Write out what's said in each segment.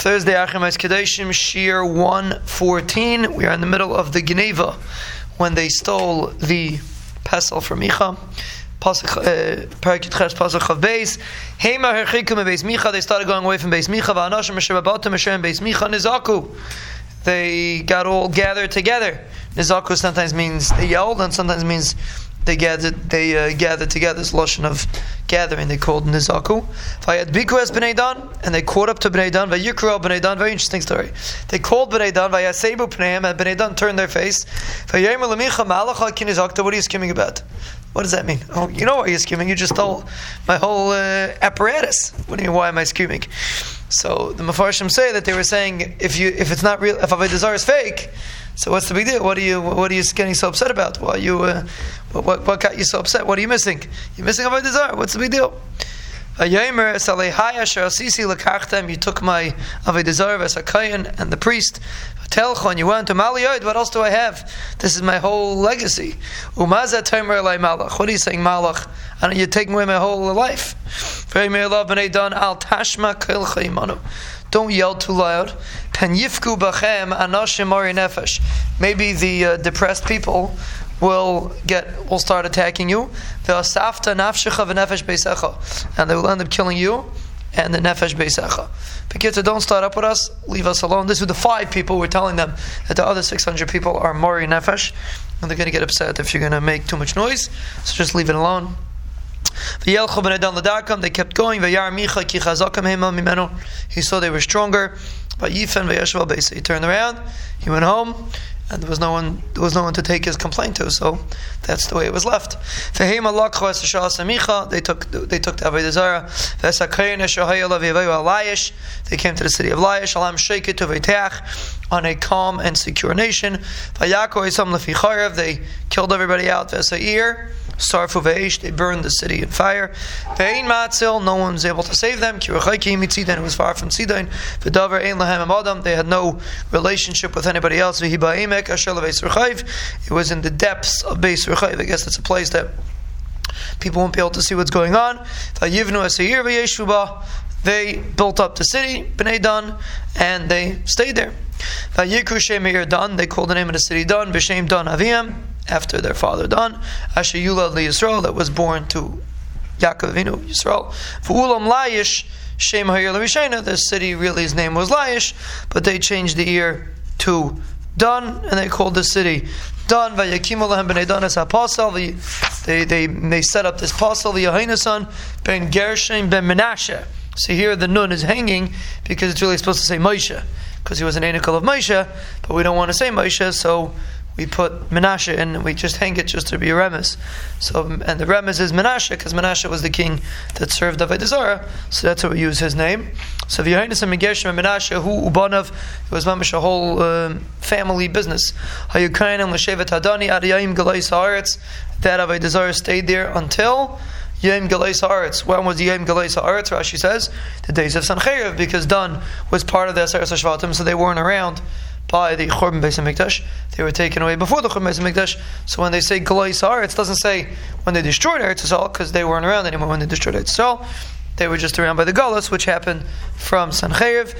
Thursday, Achim Kedeshim, Shir 114. We are in the middle of the Geneva when they stole the pesel from Micha. Uh, Beis Micha. They started going away from Beis Micha. Micha Nizaku. They got all gathered together. Nizaku sometimes means they yelled and sometimes means they gathered they uh, gathered together. This lotion of gathering they called nizaku. Vayad biku es bnei dan, and they caught up to bnei dan. Vayikru bnei dan. Very interesting story. They called bnei dan. Vayasebu pneim, and bnei dan turned their face. Malacha. What are you skimming about? What does that mean? Oh, you know why you're skimming. You just stole my whole uh, apparatus. What do you mean? Why am I skimming? So the Mefarshim say that they were saying if you if it's not real if Avodah is fake, so what's the big deal? What are you What are you getting so upset about? Why you uh, what, what got you so upset? What are you missing? You're missing Avodah Zarah. What's the big deal? You took my Avodah Zarah Vesakayan and the priest. Telchon, you went to Maliyod. What else do I have? This is my whole legacy. Umaza Tomer Elai Malach. What are you saying, Malach? And you're taking away my whole life. Al Tashma Don't yell too loud. Maybe the uh, depressed people will get will start attacking you. And they will end up killing you and the nefesh beisecha. Bekitza, don't start up with us. Leave us alone. This is the five people. We're telling them that the other 600 people are mori nefesh, and they're going to get upset if you're going to make too much noise. So just leave it alone. They kept going. He saw they were stronger. He turned around. He went home and there was no one there was no one to take his complaint to, so that's the way it was left. They took they took the Avodah. They came to the city of Laish, Alam to on a calm and secure nation. They killed everybody out. Sarfu Veish, they burned the city in fire. Ve'in Matzil, no one was able to save them. Kirachayki Mitzidan, it was far from Sidon. V'davar Ein Lahem Adam, they had no relationship with anybody else. V'hiba Emek, Asher Beis it was in the depths of Beis Rechayiv. I guess it's a place that people won't be able to see what's going on. They built up the city, Bnei Dan, and they stayed there. They called the name of the city Dan, B'Shem Dan Aviyam, after their father Dan, Asher Yula Yisrael, that was born to Yaakov Avinu Yisrael. V'ulam Layish, Shem Hayir Rishena, the city really his name was Layish, but they changed the year to Dan, and they called the city Dan. Vayakim Alahem Bnei Dan as apostle. They they they set up this apostle, the Yohainason ben Gershon ben Menashe. So here the nun is hanging because it's really supposed to say Moshe because he was an einikel of Moshe, but we don't want to say Moshe, so we put Menashe in and we just hang it just to be a remes. So, and the remes is Menashe because Menashe was the king that served Avodah so that's how we use his name. So V'yahinis and Megershim and Menashe, who Ubanav, it was mamish a whole um, family business. Hayukain and Lashevet Hadani, Adiyayim Galay Saaretz, that Avodah stayed there until Yom Galei Haaretz. When was the Yom Galei Haaretz? Rashi says the days of Sancheiriv, because Dan was part of the Aseret Shvatim, so they weren't around by the Churban Beis Hamikdash. They were taken away before the Churban Beis Hamikdash. So when they say Galei Haaretz, it doesn't say when they destroyed Eretz Yisrael, because they weren't around anymore when they destroyed Eretz Yisrael. They were just around by the Galus, which happened from Sancheiriv.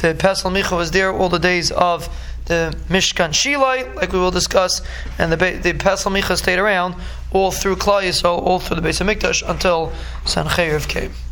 The Pesel Micha was there all the days of the Mishkan Shilai, like we will discuss, and the the Pesel Micha stayed around all through Klal Yisrael, all through the Beis Hamikdash until Sancheiriv came.